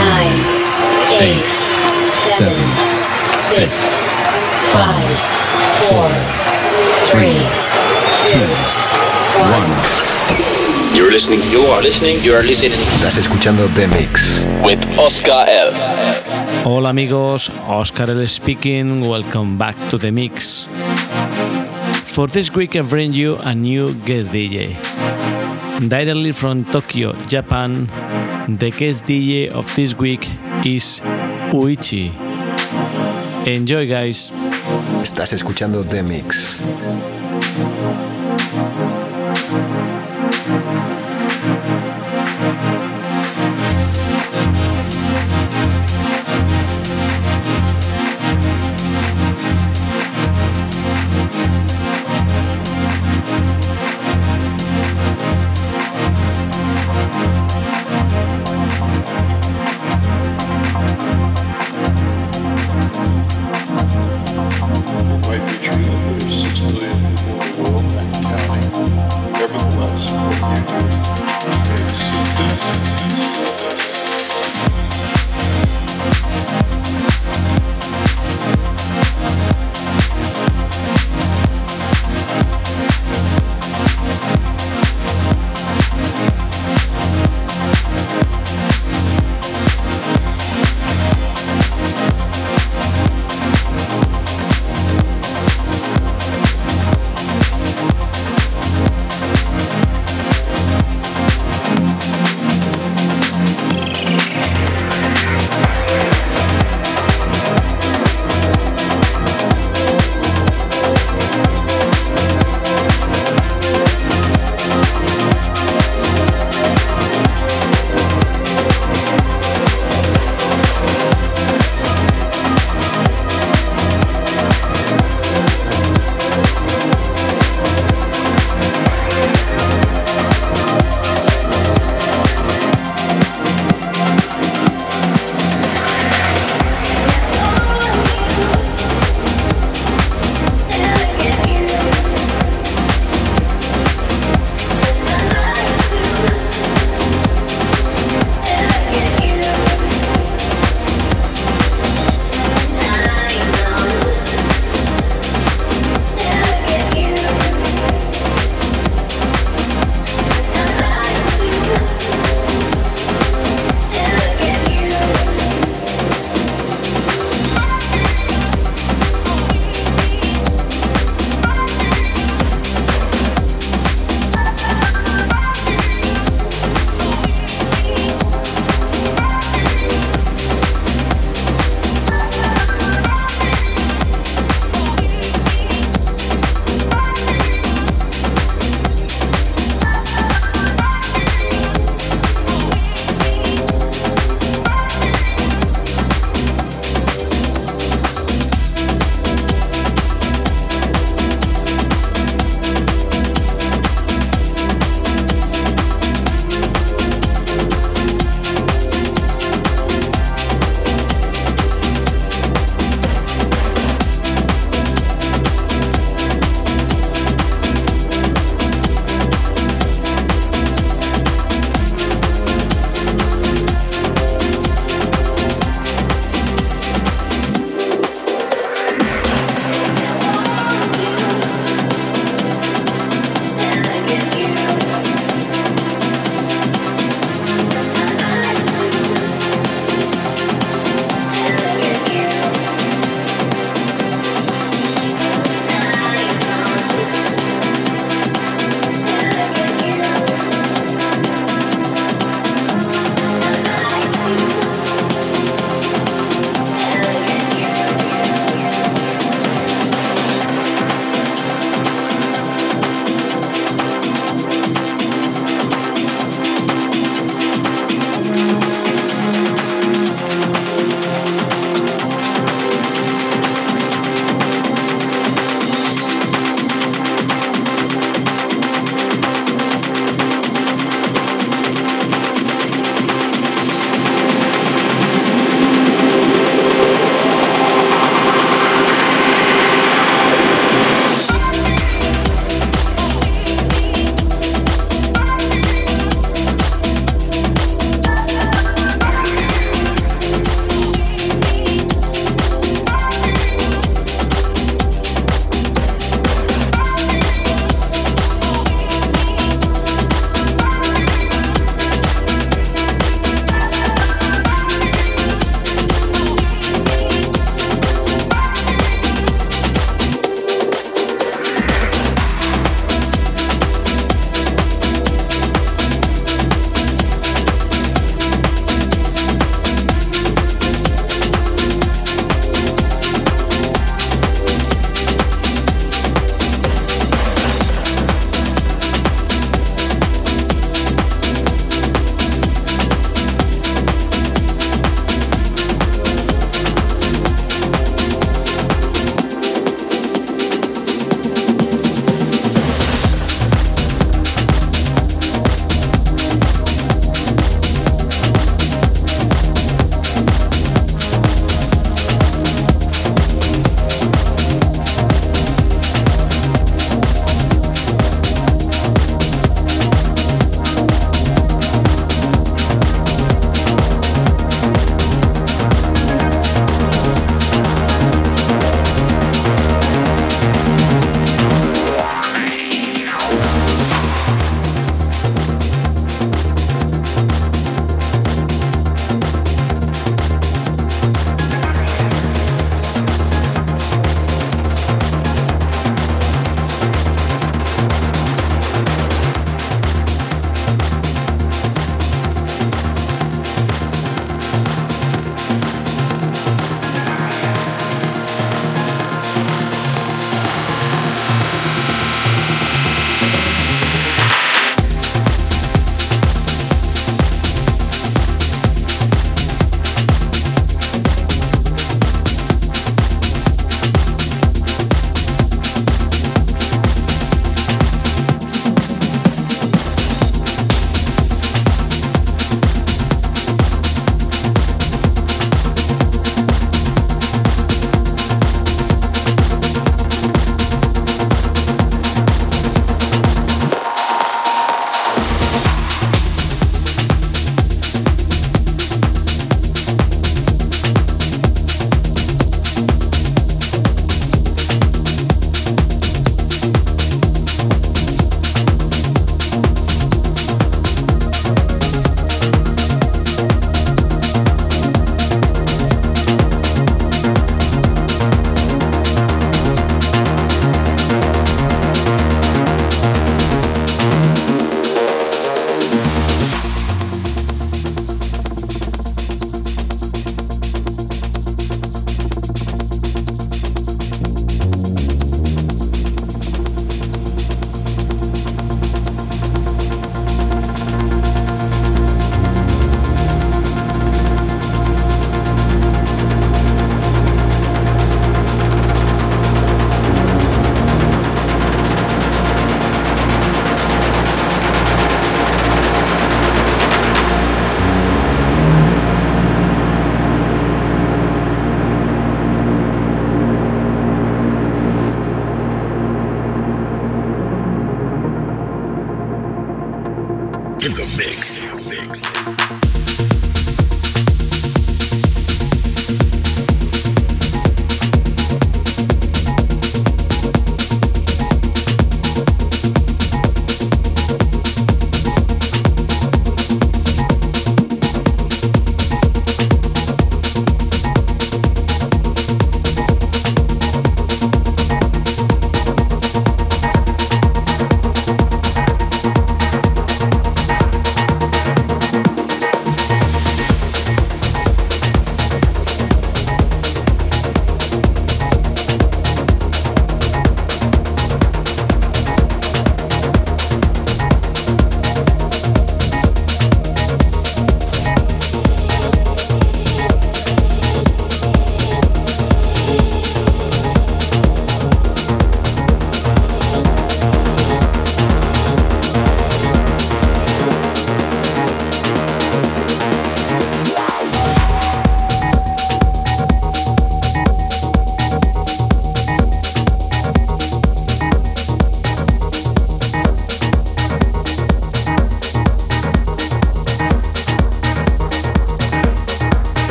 nine, eight, seven, six, five, four, three, two, one. You're listening, you are listening, you are listening Estás escuchando The Mix. with Oscar L. Hola amigos, Oscar L speaking. Welcome back to the mix. For this week, I bring you a new guest DJ. Directly from Tokyo, Japan, the guest DJ of this week is Uichi. Enjoy, guys. Estás escuchando The Mix.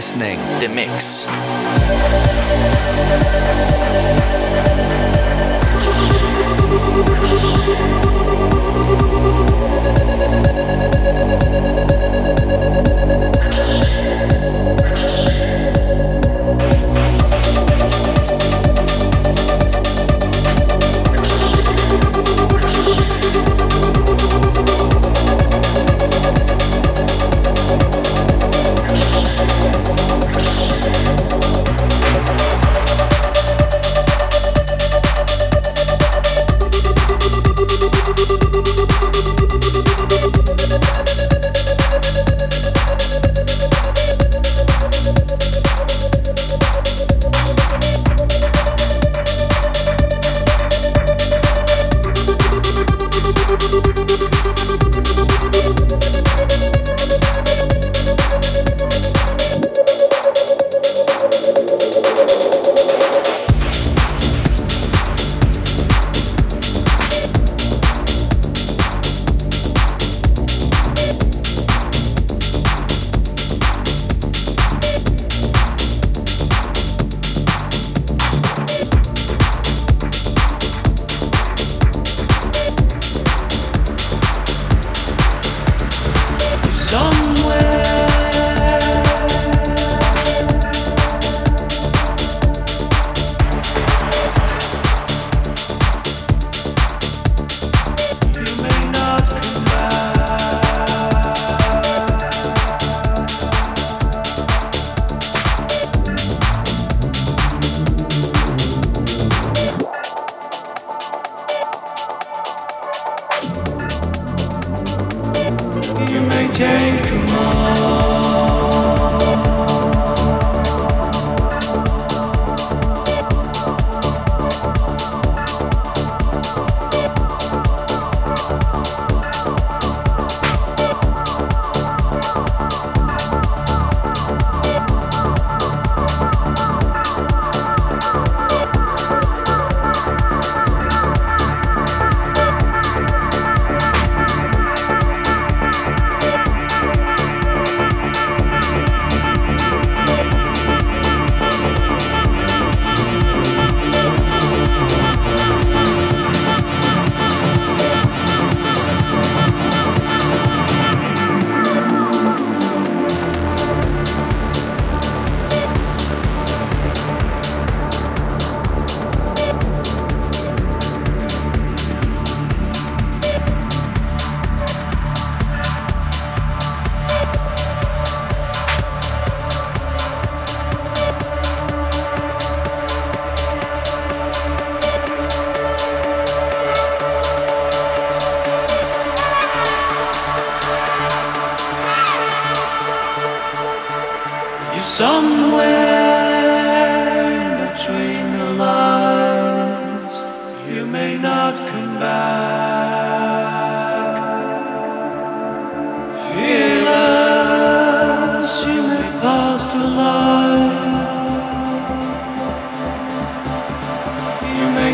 listening. The Mix.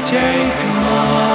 take my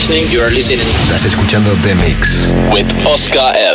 listening. You are listening. Estás escuchando The Mix. With Oscar L.